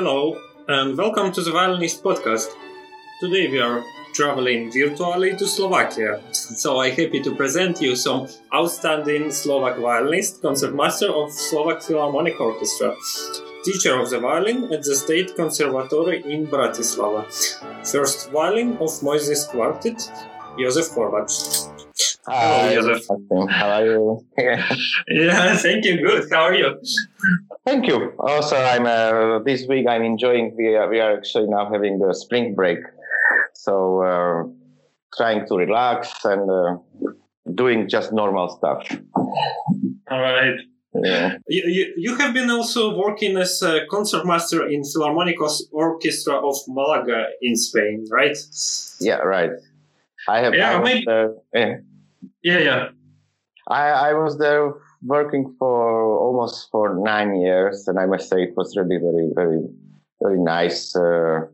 Hello, and welcome to the Violinist Podcast. Today we are traveling virtually to Slovakia, so I'm happy to present you some outstanding Slovak violinist, concertmaster of Slovak Philharmonic Orchestra, teacher of the violin at the State Conservatory in Bratislava, first violin of Moyzes Quartet, Josef Horvath. Hi, Hello, Joseph. How are you? Yeah, thank you. Good. How are you? Thank you. Also, I'm uh, this week. I'm enjoying. We are, we are actually now having the spring break, so uh, trying to relax and uh, doing just normal stuff. All right. Yeah. You, you, you have been also working as a concertmaster in Philharmonic Orchestra of Malaga in Spain, right? Yeah. Right. I have. Yeah, I was maybe- yeah. Yeah. I, I was there working for almost for nine years, and I must say it was really very, very, very nice uh,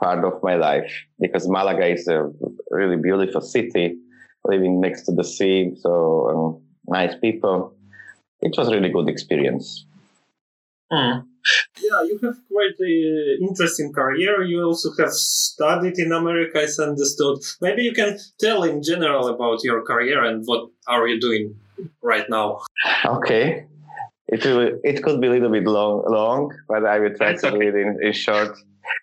part of my life because Malaga is a really beautiful city, living next to the sea, so um, nice people. It was really good experience. Hmm. Yeah, you have quite an interesting career. You also have studied in America, as understood. Maybe you can tell in general about your career and what are you doing right now. Okay. It will, it could be a little bit long, long, but I will try That's to do it in, in short.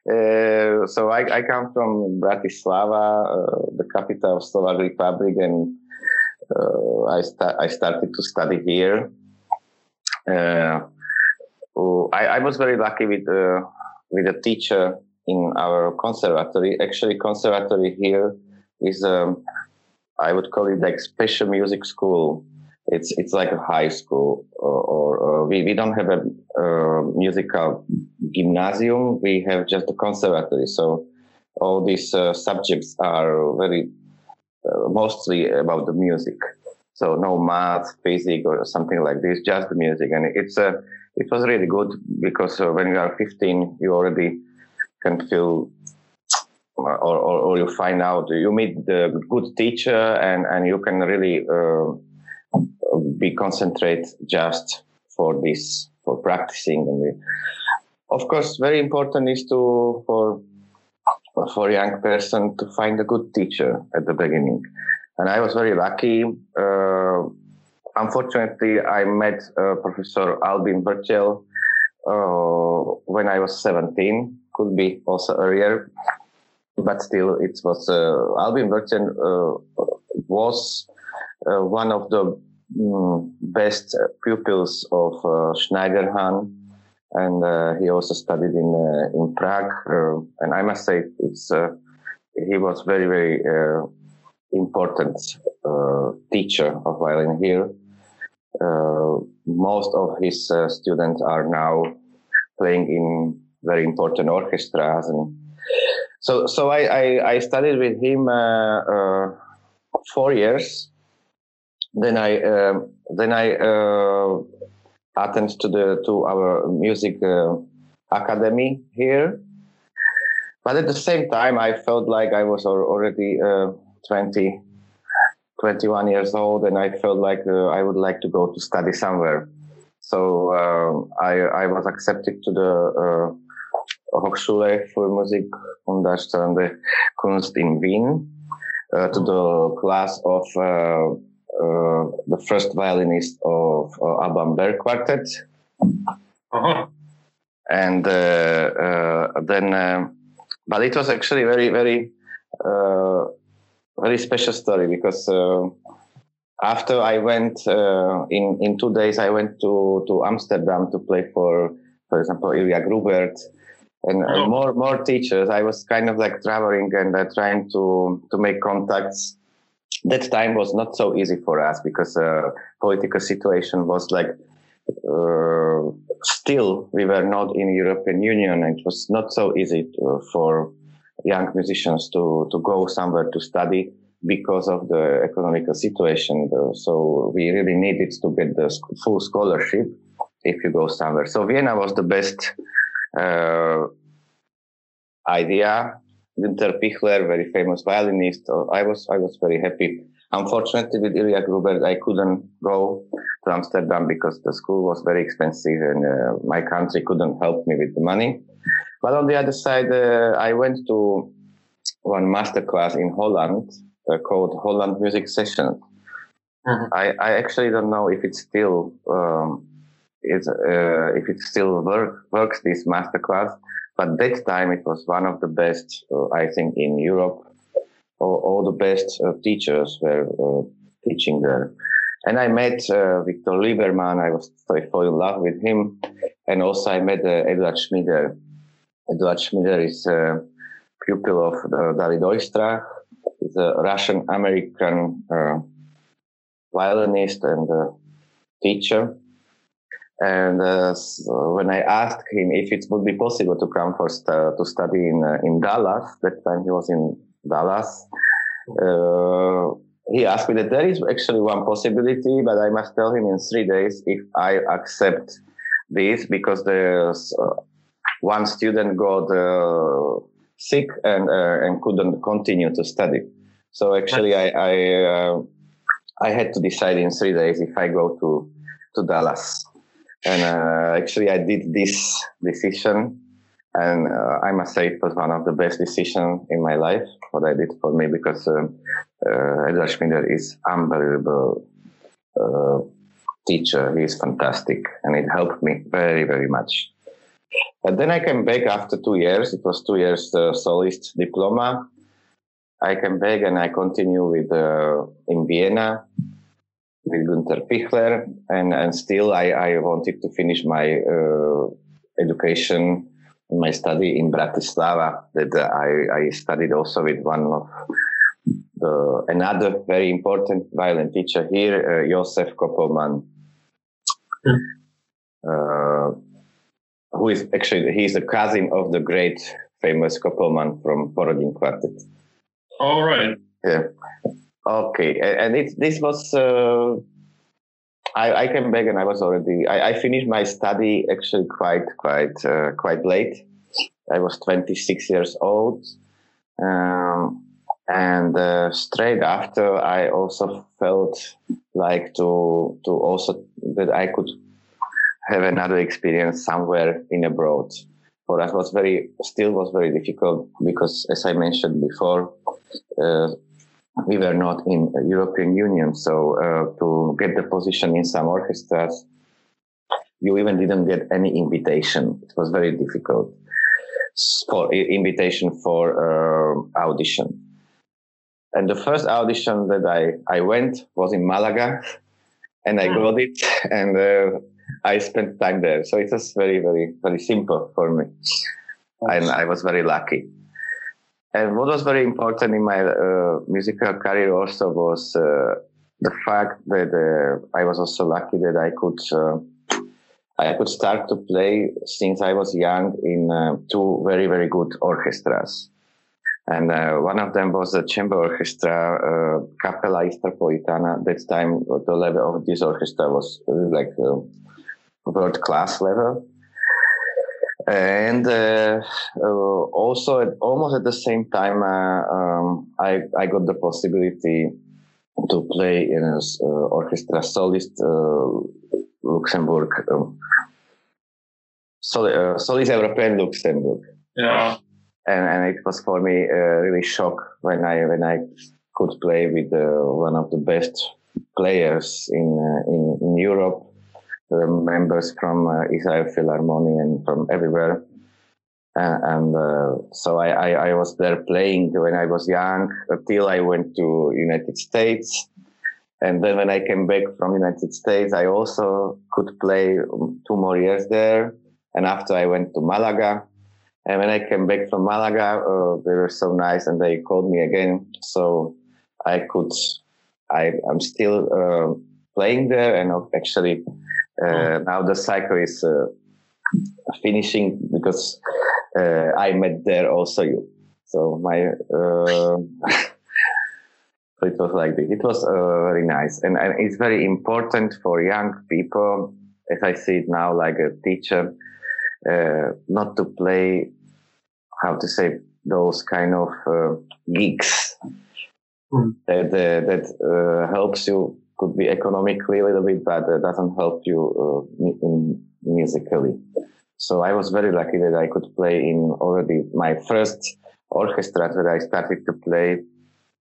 Uh, so I, I come from Bratislava, uh, the capital of Slovak Republic, and uh, I start I started to study here. Uh, I, I was very lucky with uh, with a teacher in our conservatory. Actually, conservatory here is um, I would call it like special music school. It's it's like a high school or, or, or we, we don't have a uh, musical gymnasium. We have just a conservatory. So all these uh, subjects are very uh, mostly about the music. So no math physics or something like this just the music. And it's uh, it was really good because uh, when you are 15 you already can feel or, or, or you find out you meet the good teacher and and you can really uh, be concentrate just for this for practicing. And we, of course very important is to for for young person to find a good teacher at the beginning. And i was very lucky uh, unfortunately i met uh, professor albin Vrtel uh, when i was 17 could be also earlier but still it was uh, albin Vrtel uh, was uh, one of the mm, best pupils of uh, Schneiderhan, and he also studied in in Prague. And I must say, it's he was very very important uh, teacher of violin here. Uh, most of his uh, students are now playing in very important orchestras, and so so I I, I studied with him uh, four years then I uh, then I uh, attended to the to our music uh, academy here. But at the same time, I felt like I was already 20, 21 years old, and I felt like uh, I would like to go to study somewhere. So uh, I I was accepted to the uh, Hochschule für Musik und Darstellende Kunst in Wien uh, to the class of uh, uh, the first violinist of uh, Alban Berg Quartet, Uh-huh. and uh, uh, then, uh, but it was actually very, very, uh, very special story because uh, after I went uh, in in two days, I went to to Amsterdam to play for, for example, Ilya Grubert. And Oh. more more teachers. I was kind of like traveling and uh, trying to to make contacts that time was not so easy for us because uh, political situation was like uh, still we were not in European Union and it was not so easy to, for young musicians to to go somewhere to study because of the economical situation. So we really needed to get the full scholarship if you go somewhere. So Vienna was the best uh, idea. Günter Pichler, very famous violinist. Uh, I was I was very happy. Unfortunately, with Ilya Grubert, I couldn't go to Amsterdam because the school was very expensive and uh, my country couldn't help me with the money. But on the other side, uh, I went to one master class in Holland uh, called Holland Music Session. Mm-hmm. I, I actually don't know if it still um, is uh, if it still work, works this master class, but that time it was one of the best uh, I think in Europe. All, all the best uh, teachers were uh, teaching there, and I met Viktor Liberman. I was I fell in love with him, and also I met Eduard Schmieder. Eduard Schmieder is a pupil of David Oistrakh. He's a Russian American violinist and uh, teacher. And uh, so when I asked him if it would be possible to come for st- to study in uh, in Dallas, that time he was in Dallas. Uh, he asked me that there is actually one possibility, but I must tell him in three days if I accept this because there's uh, one student got uh, sick and and couldn't continue to study. So actually, I, I I had to decide in three days if I go to to Dallas. And uh, actually, I did this decision, and uh, I must say it was one of the best decisions in my life. What I did for me because uh, uh, Eduard Schmieder is unbelievable uh, teacher. He is fantastic, and it helped me very very much. But then I came back after two years. It was two years uh, soloist diploma, I came back and I continue with uh, in Vienna with Günter Pichler, and and still I, I wanted to finish my uh, education, my study in Bratislava. That I, I studied also with one of the another very important violin teacher here, uh, Josef Kopelman. Mm. Uh, who is actually he is a cousin of the great famous Kopelman from Borodin Quartet. All right. Yeah. Okay. And it, this was, uh, I, I came back and I was already, I, I finished my study actually quite, quite, uh, quite late. I was 26 years old. Um, and uh, straight after, I also felt like to, to also, that I could have another experience somewhere in abroad for us was very still was very difficult because as I mentioned before, uh, we were not in European Union. So uh, to get the position in some orchestras, you even didn't get any invitation. It was very difficult for invitation for uh, audition. And the first audition that I, I went was in Malaga and I got it and uh, I spent time there. So it was very, very, very simple for me. And I was very lucky. And what was very important in my uh, musical career also was uh, the fact that uh, I was also lucky that I could uh, I could start to play since I was young in uh, two very very good orchestras, and uh, one of them was the chamber orchestra Capella Istropolitana. That time the level of this orchestra was really like world class level and uh, uh, also at, almost at the same time uh, um, I, I got the possibility to play in an uh, orchestra solist uh, Luxembourg um, Sol- uh, Solis Européen Luxembourg. Yeah. And, and it was for me a really shock when I when I could play with one of the best players in in, in Europe members from uh, Israel Philharmonic and from everywhere. Uh, and uh, so I, I, I, was there playing when I was young until I went to United States. And then when I came back from United States, I also could play two more years there. And after I went to Malaga, and when I came back from Malaga, uh, they were so nice and they called me again. So I could, I, I'm still uh, playing there and actually uh, now the cycle is uh, finishing because uh, I met there also you. So my so it was like this. It was very nice, and, and it's very important for young people, as I see it now, like a teacher, not to play how to say those kind of uh, gigs mm. that uh, that uh, helps you could be economically a little bit, but uh, doesn't help you uh, in musically. So I was very lucky that I could play in already my first orchestra that I started to play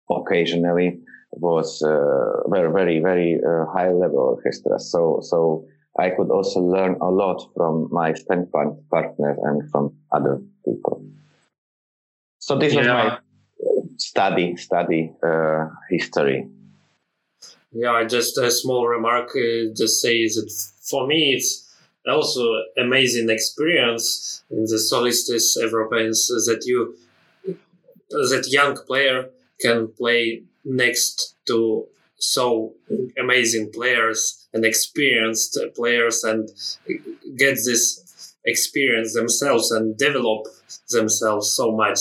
occasionally was uh, very, very, very uh, high level orchestra. So, so I could also learn a lot from my stand partner and from other people. So this yeah. was my study, study uh, history. Yeah, just a small remark. Uh, just say that for me, it's also amazing experience in the Solistes Européens that you that young player can play next to so amazing players and experienced players and get this experience themselves and develop themselves so much.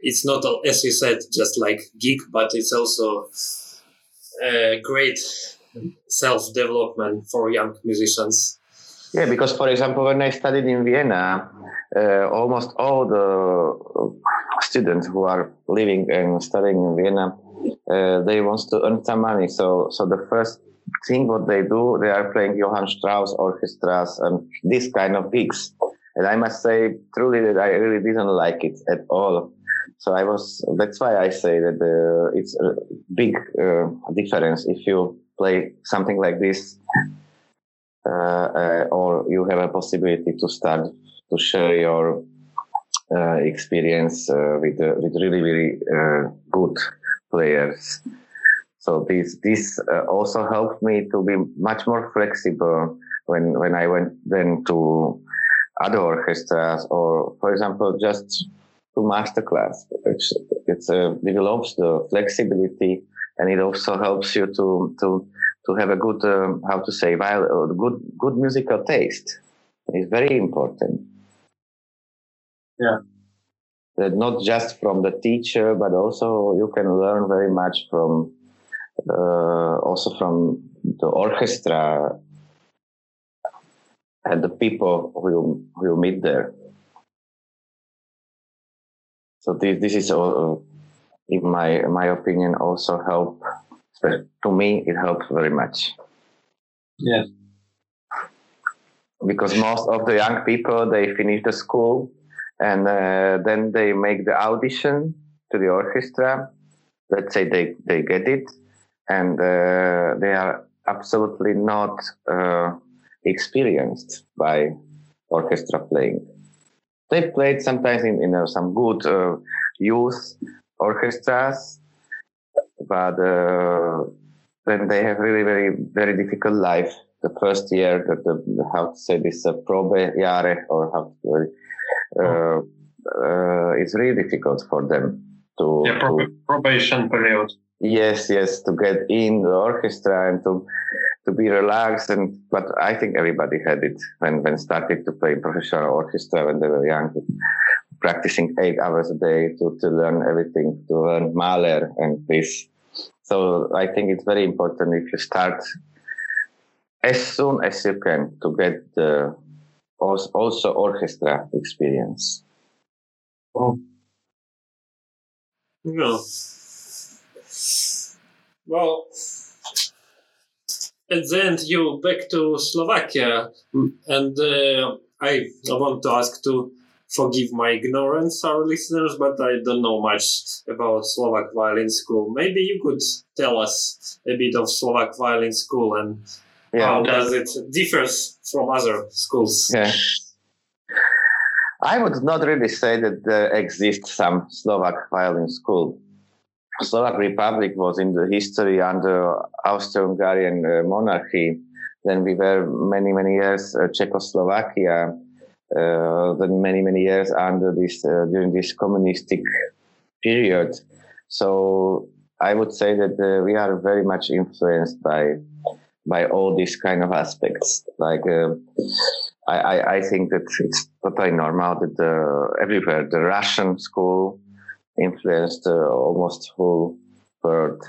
It's not, as you said, just like geek but it's also a great self development for young musicians. Yeah, because for example, when I studied in Vienna, uh, almost all the students who are living and studying in Vienna, uh, they want to earn some money. So, so the first thing what they do, they are playing Johann Strauss orchestras and this kind of gigs. And I must say truly that I really didn't like it at all. So I was, that's why I say that it's a big uh, difference if you play something like this, uh, uh, or you have a possibility to start to share your uh, experience uh, with uh, with really really good players. So this this also helped me to be much more flexible when when I went then to other orchestras or, for example, just to masterclass. It's, it uh, develops the flexibility and it also helps you to to to have a good um, how to say well good good musical taste. It's very important. Yeah. That not just from the teacher, but also you can learn very much from uh, also from the orchestra and the people who you, who you meet there. So this, this is, uh, in my my opinion, also help. To me, it helps very much. Yes. Because most of the young people they finish the school and uh, then they make the audition to the orchestra. Let's say they, they get it, and uh, they are absolutely not uh, experienced by orchestra playing. They played sometimes in, in some good uh, youth orchestras, but uh, then they have really very very difficult life. The first year, the, the how to say this, uh, probe jahre, or how to uh, uh, it's really difficult for them to, yeah, prob- to probation period. Yes, yes, to get in the orchestra and to to be relaxed and but I think everybody had it when when started to play professional orchestra when they were young, practicing eight hours a day to, to learn everything, to learn Mahler and this. So I think it's very important if you start as soon as you can to get the also orchestra experience. Oh. Yeah. Well, at the end, you back to Slovakia, and uh, I, I want to ask to forgive my ignorance, our listeners, but I don't know much about Slovak violin school. Maybe you could tell us a bit of Slovak violin school and yeah. How does it differs from other schools? Yeah. I would not really say that there exists some Slovak violin school. Slovak Republic was in the history under Austro-Hungarian uh, monarchy. Then we were many, many years uh, Czechoslovakia. Uh, then many, many years under this uh, during this communistic period. So I would say that uh, we are very much influenced by by all these kind of aspects. Like, uh, I, I, I, think that it's totally normal that everywhere the Russian school influenced uh, almost whole world.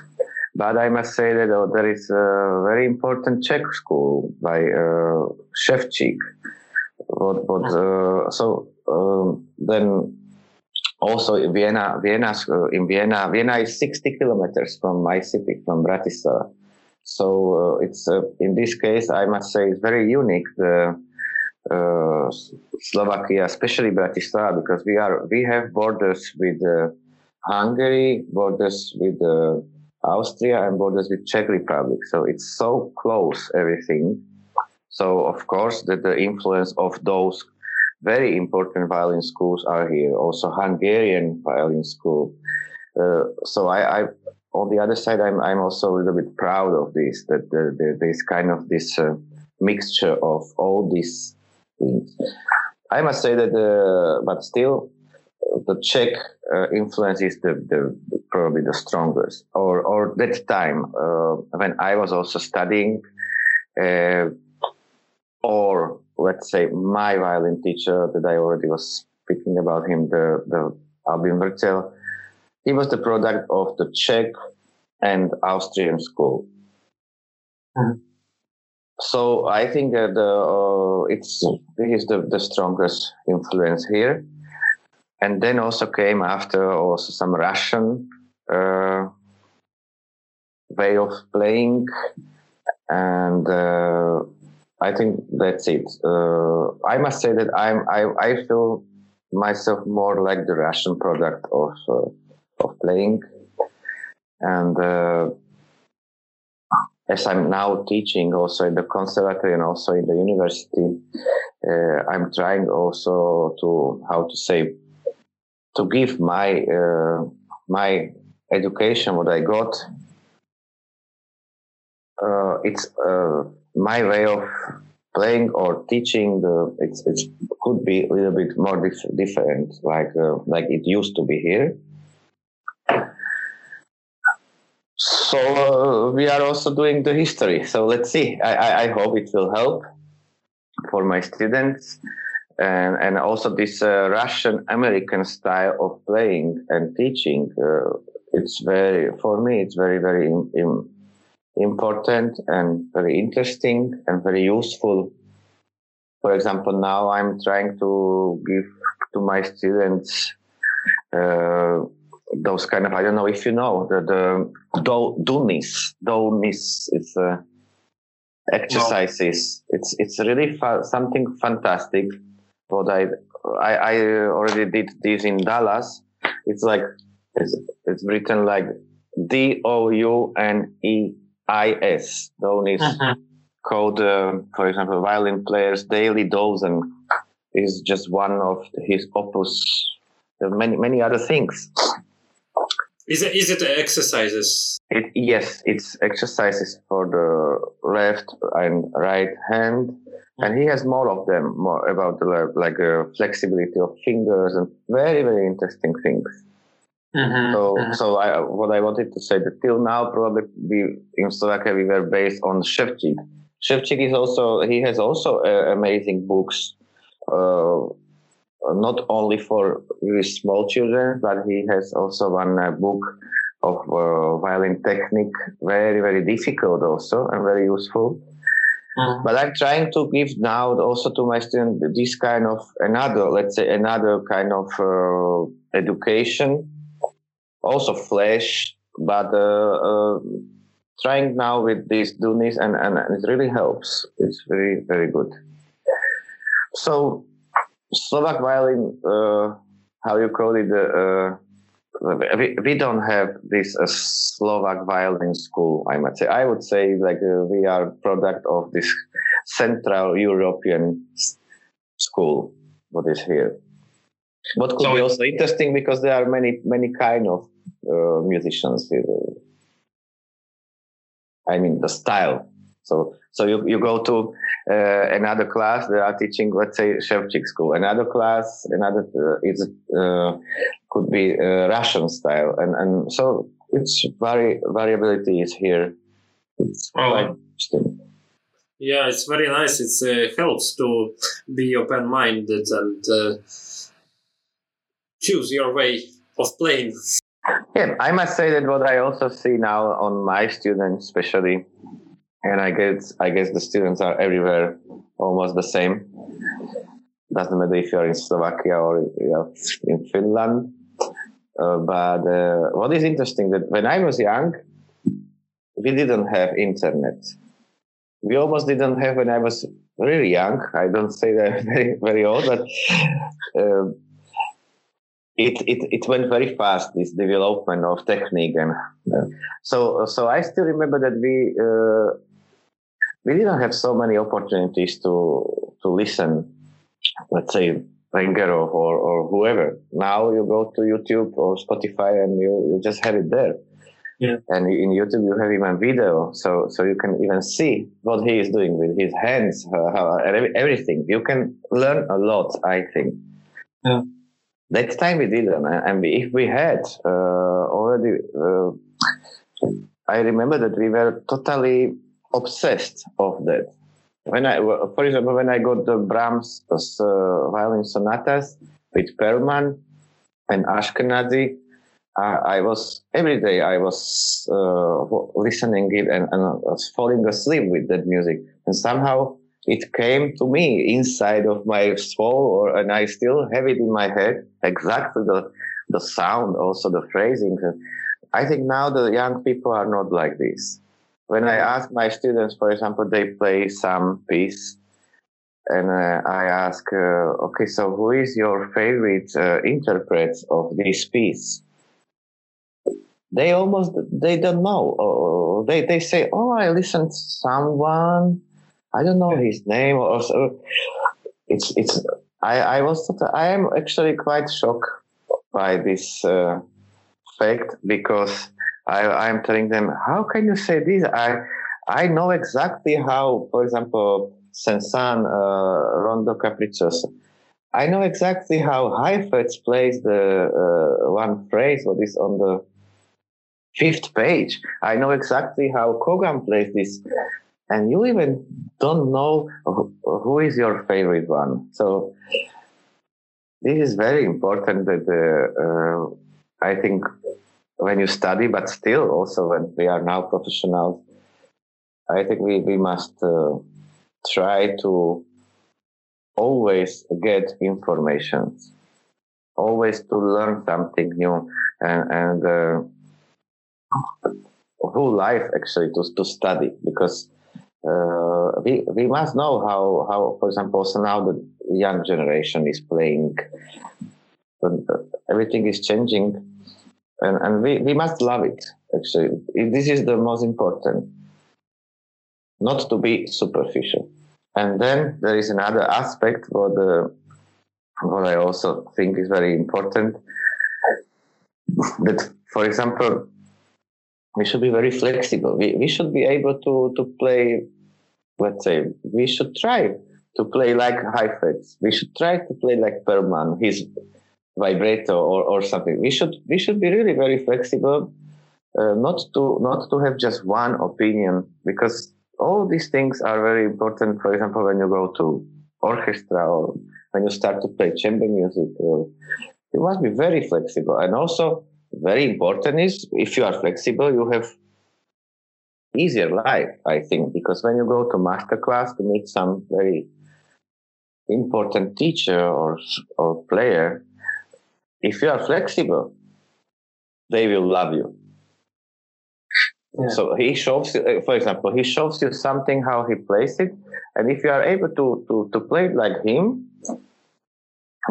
But I must say that uh, there is a very important Czech school by uh, Ševčík. What, what, uh, so um, then also in Vienna, Vienna, uh, in Vienna, Vienna is 60 kilometers from my city, from Bratislava. So uh, it's uh, in this case, I must say, it's very unique. The uh, Slovakia, especially Bratislava, because we are we have borders with uh, Hungary, borders with uh, Austria, and borders with Czech Republic. So it's so close everything. So of course, that the influence of those very important violin schools are here. Also, Hungarian violin school. Uh, so I, I, on the other side, I'm I'm also a little bit proud of this that there, there, there's kind of this uh, mixture of all these things. I must say that, uh, but still, the Czech uh, influence is the, the, probably the strongest. Or or that time uh, when I was also studying, uh, or let's say my violin teacher that I already was speaking about him, the the Albin Vrtel, he was the product of the Czech and Austrian school. Mm-hmm. So I think that uh, it's this is the, the strongest influence here. And then also came after also some Russian uh, way of playing, and uh, I think that's it. Uh, I must say that I'm I, I feel myself more like the Russian product of uh, of playing, and uh, as I'm now teaching also in the conservatory and also in the university, uh, I'm trying also to how to say to give my uh, my education what I got. Uh, it's uh, my way of playing or teaching. The it's it could be a little bit more dif- different, like uh, like it used to be here. So uh, we are also doing the history. So let's see. I, I, I hope it will help for my students and and also this uh, Russian American style of playing and teaching. Uh, it's very for me. It's very very in, in important and very interesting and very useful. For example, now I'm trying to give to my students uh, those kind of I don't know if you know the the do, Dounis. Dounis is uh, exercises. No. It's it's really fa- something fantastic what I, I, I already did this in Dallas. It's like it's, it's written like D O U N E I S. Dounis uh-huh. called, uh, for example, violin player's daily dozen is just one of his opus. There are many many other things. Is it is it exercises? It, yes, it's exercises for the left and right hand and he has more of them, more about the like uh, flexibility of fingers and very very interesting things. Mm-hmm, so, mm-hmm. so I, what I wanted to say that till now, probably we in Slovakia we were based on Ševčík. Ševčík is also he has also uh, amazing books, uh, not only for really small children, but he has also one uh, book of uh, violin technique, very very difficult also and very useful. Mm. But I'm trying to give now also to my students this kind of another, let's say, another kind of uh, education, also flash, but uh, uh, trying now with these Dounis, and, and it really helps. It's very, very good. So, Slovak violin, uh, how you call it, uh, we, we don't have this uh, Slovak violin school. I might say. I would say like uh, we are product of this Central European school. What is here? What could so be also interesting because there are many many kind of uh, musicians here. I mean the style. So so you, you go to uh, another class they are teaching let's say Ševčík school. Another class another uh, is uh, could be uh, Russian style, and and so it's very variability is here. It's oh. quite interesting. Yeah, it's very nice. It uh, helps to be open minded and uh, choose your way of playing. Yeah, I must say that what I also see now on my students, especially, and I guess I guess the students are everywhere almost the same. Doesn't matter if you're in Slovakia or in Finland. Uh, but uh, what is interesting that when I was young, we didn't have internet. we almost didn't have when I was really young. I don't say that very very old, but uh, it, it it went very fast. This development of technique, and uh, so so I still remember that we uh, we didn't have so many opportunities to to listen. Let's say Vengerov or, or whoever. Now you go to YouTube or Spotify and you, you just have it there. Yeah. And in YouTube you have even video, so so you can even see what he is doing with his hands, uh, how, everything. You can learn a lot, I think. Yeah. That time we didn't, and we, if we had uh, already, uh, I remember that we were totally obsessed of that. When I, for example, when I got the Brahms uh, violin sonatas with Perlman and Ashkenazy, I, was every day I was uh, listening it and, and I was falling asleep with that music, and somehow it came to me inside of my soul, or and I still have it in my head exactly the the sound, also the phrasing. I think now the young people are not like this. When I ask my students, for example, they play some piece, and uh, I ask, uh, okay, so who is your favorite uh, interpret of this piece? they almost they don't know. Uh, they they say, "Oh, I listened to someone. I don't know his name." Or so. It's it's. I I was I am actually quite shocked by this uh, fact because I I'm telling them, "How can you say this?" I I know exactly how, for example, Saint-Saëns uh, Rondo Capriccioso. I know exactly how Heifetz plays the uh, one phrase what is on the fifth page. I know exactly how Kogan plays this. And you even don't know who is your favorite one. So this is very important that uh, uh, I think when you study, but still also when we are now professionals, I think we, we must uh, try to always get information, always to learn something new and, and uh, whole life actually to, to study because uh, we we must know how how for example so now the young generation is playing uh, everything is changing and and we, we must love it actually. This is the most important. Not to be superficial. And then there is another aspect what the what I also think is very important. That for example we should be very flexible. We, we should be able to, to play, let's say, we should try to play like Heifetz. We should try to play like Perlman, his vibrato or, or something. We should, we should be really very flexible, uh, not to, not to have just one opinion because all these things are very important. For example, when you go to orchestra or when you start to play chamber music, uh, you must be very flexible and also very important is if you are flexible, you have easier life, I think, because when you go to master class to meet some very important teacher or, or player, if you are flexible, they will love you. Yeah. So he shows, you, for example, he shows you something how he plays it, and if you are able to to to play it like him,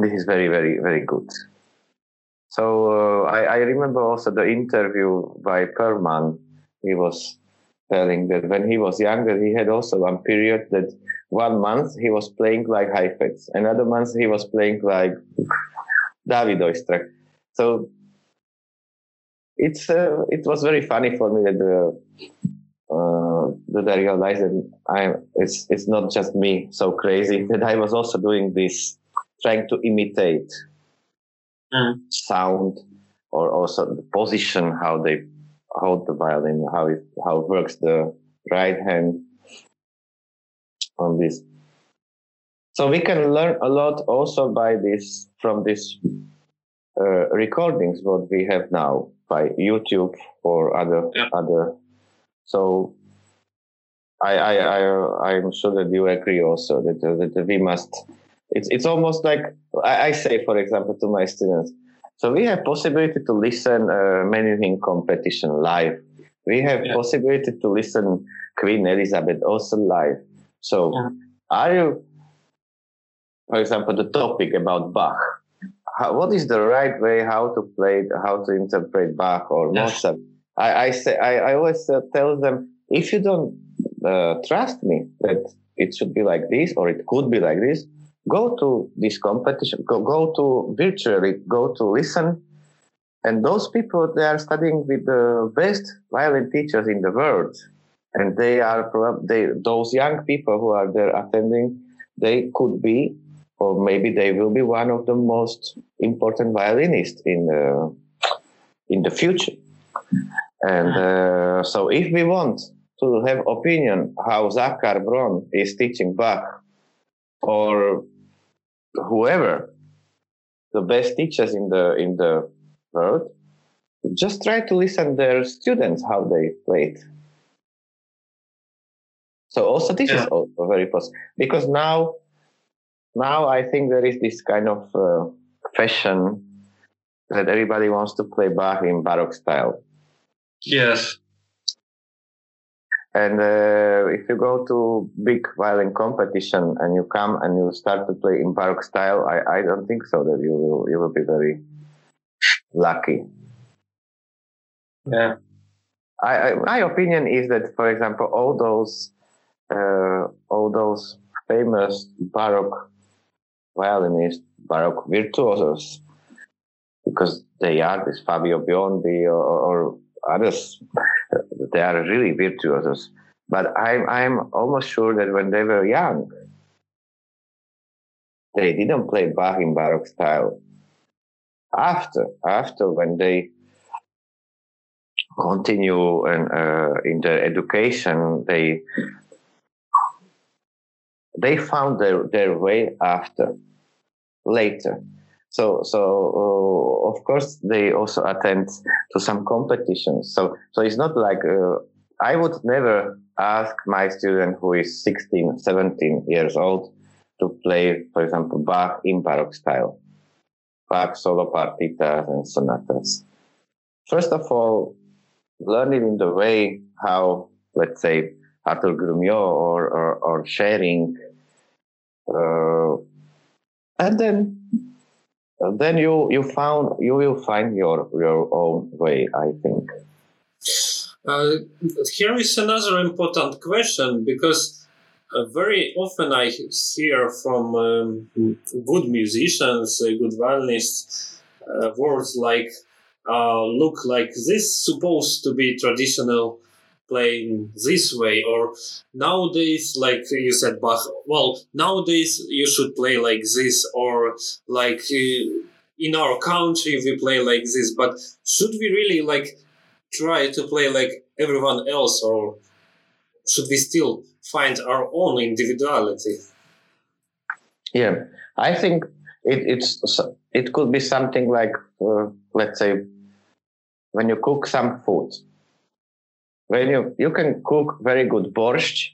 this is very very very good. So uh, I, I, remember also the interview by Perlman. He was telling that when he was younger, he had also one period that one month he was playing like Heifetz, another month he was playing like David Oistrakh. So it's uh, it was very funny for me that uh, uh, that I realized that I it's it's not just me so crazy that I was also doing this, trying to imitate mm. sound or also the position, how they hold the violin, how it how it works the right hand on this. So we can learn a lot also by this from this uh, recordings what we have now by YouTube or other yeah. other. So I I I I'm sure that you agree also that that we must it's it's almost like I, I say, for example, to my students. So we have possibility to listen uh, many in competition live. We have yeah. possibility to listen Queen Elizabeth also live. So, yeah. are you, for example, the topic about Bach? How, what is the right way how to play, how to interpret Bach or Mozart? I, I say, I, I always uh, tell them, if you don't uh, trust me that it should be like this or it could be like this, go to this competition, go, go to virtually, go to listen. And those people, they are studying with the best violin teachers in the world. And they are, they, those young people who are there attending, they could be, or maybe they will be one of the most important violinists in, uh, in the future. And uh, so if we want to have opinion how Zakhar Bron is teaching Bach or whoever the best teachers in the in the world just try to listen their students how they play it so also this yeah. is also very possible because now now i think there is this kind of uh, fashion that everybody wants to play bach in baroque style yes and uh, if you go to big violin competition and you come and you start to play in baroque style, I, I don't think so that you will you will be very lucky. Yeah. I, I, my opinion is that, for example, all those uh, all those famous baroque violinists, baroque virtuosos, because they are this Fabio Biondi or, or others they are really virtuosos. But I'm, I'm almost sure that when they were young, they didn't play Bach in Baroque style. After, after when they continue and uh, in their education, they they found their, their way after later. So, so uh, of course they also attend to some competitions. So, so it's not like uh, I would never ask my student who is 16, 17 years old to play, for example, Bach in Baroque style, Bach solo partitas and sonatas. First of all, learn it in the way how, let's say, Arthur Grumiaux or, or, or uh, and then then you you found you will find your your own way i think. Uh, here is another important question because uh, very often i hear from um, good musicians uh, good violinists uh, words like uh, look like this supposed to be traditional playing this way or nowadays like you said bach well nowadays you should play like this or like uh, in our country we play like this but should we really like try to play like everyone else or should we still find our own individuality? Yeah i think it, it's it could be something like uh, let's say when you cook some food when you you can cook very good borscht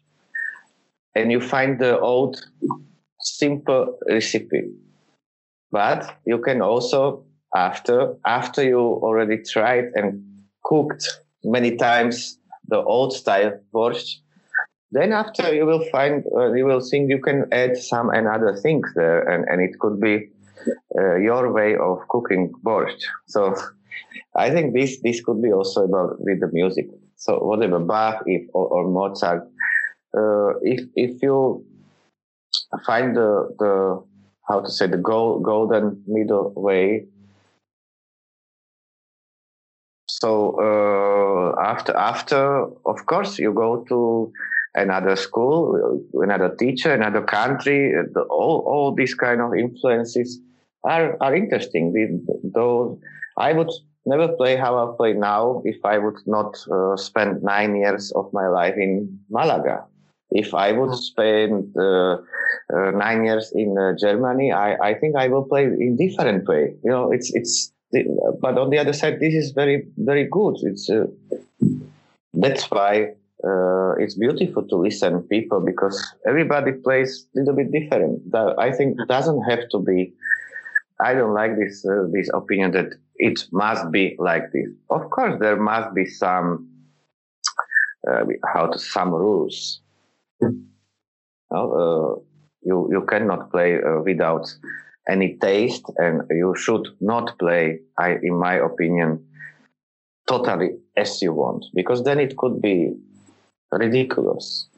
and you find the old simple recipe. But you can also after after you already tried and cooked many times the old style borscht then after you will find uh, you will think you can add some and other things there and, and it could be uh, your way of cooking borscht. So i think this this could be also about with the music so whatever Bach if or, or Mozart, uh, if if you find the the how to say the gold, golden middle way. So uh, after after of course you go to another school, another teacher, another country. The, all all these kind of influences are are interesting. Though I would never play how I play now if I would not uh, spend nine years of my life in Malaga. If I would mm. spend uh, uh, nine years in uh, Germany, I, I think I will play in different way. You know, it's it's. But on the other side, this is very very good. It's uh, that's why uh, it's beautiful to listen people because everybody plays a little bit different. I think it doesn't have to be. I don't like this uh, this opinion that it must be like this. Of course, there must be some uh, how to some rules. Uh, you you cannot play uh, without any taste, and you should not play, I, in my opinion, totally as you want, because then it could be ridiculous.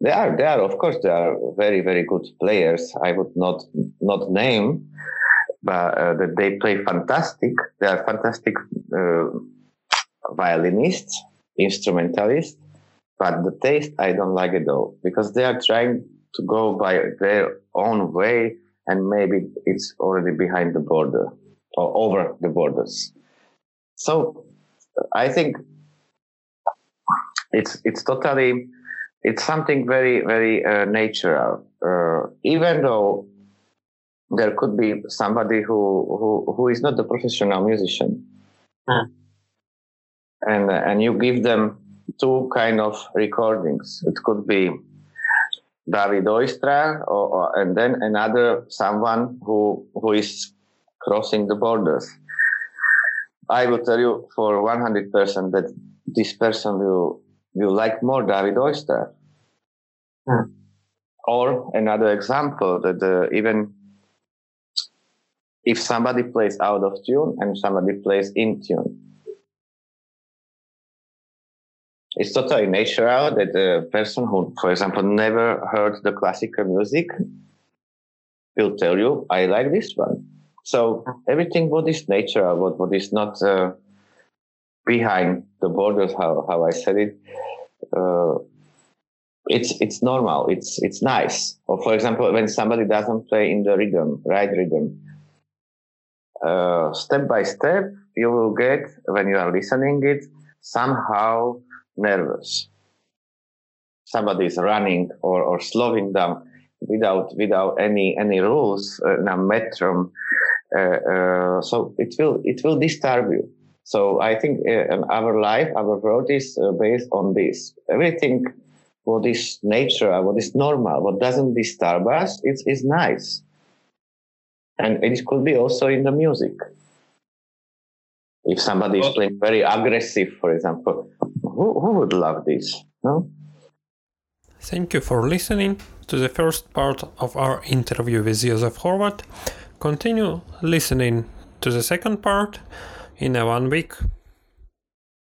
There are, there are, of course, there are very, very good players. I would not not name, that they play fantastic. They are fantastic uh, violinists, instrumentalists, but the taste I don't like it all because they are trying to go by their own way, and maybe it's already behind the border or over the borders. So I think it's it's totally it's something very very uh, natural. Uh, even though there could be somebody who who, who is not a professional musician, hmm. and and you give them two kind of recordings. It could be David Oistrakh, or, or, and then another someone who who is crossing the borders. I will tell you for 100% that this person will will like more David Oistrakh. Hmm. Or another example that uh, even if somebody plays out of tune and somebody plays in tune, it's totally natural that a person who, for example, never heard the classical music will tell you, I like this one. So everything what is natural, what, what is not uh, behind the borders, how, how I said it, uh, it's it's normal. It's it's nice. Or for example, when somebody doesn't play in the rhythm, right rhythm, uh, step by step, you will get when you are listening it somehow nervous. Somebody is running or, or slowing down without without any any rules, uh, no metron. Uh, uh, so it will it will disturb you. So I think uh, our life, our world is uh, based on this. Everything what is natural, what is normal, what doesn't disturb us, it's, it's nice. And it could be also in the music. If somebody is playing very aggressive, for example, who, who would love this? No? Thank you for listening to the first part of our interview with Josef Horvat. Continue listening to the second part in a one week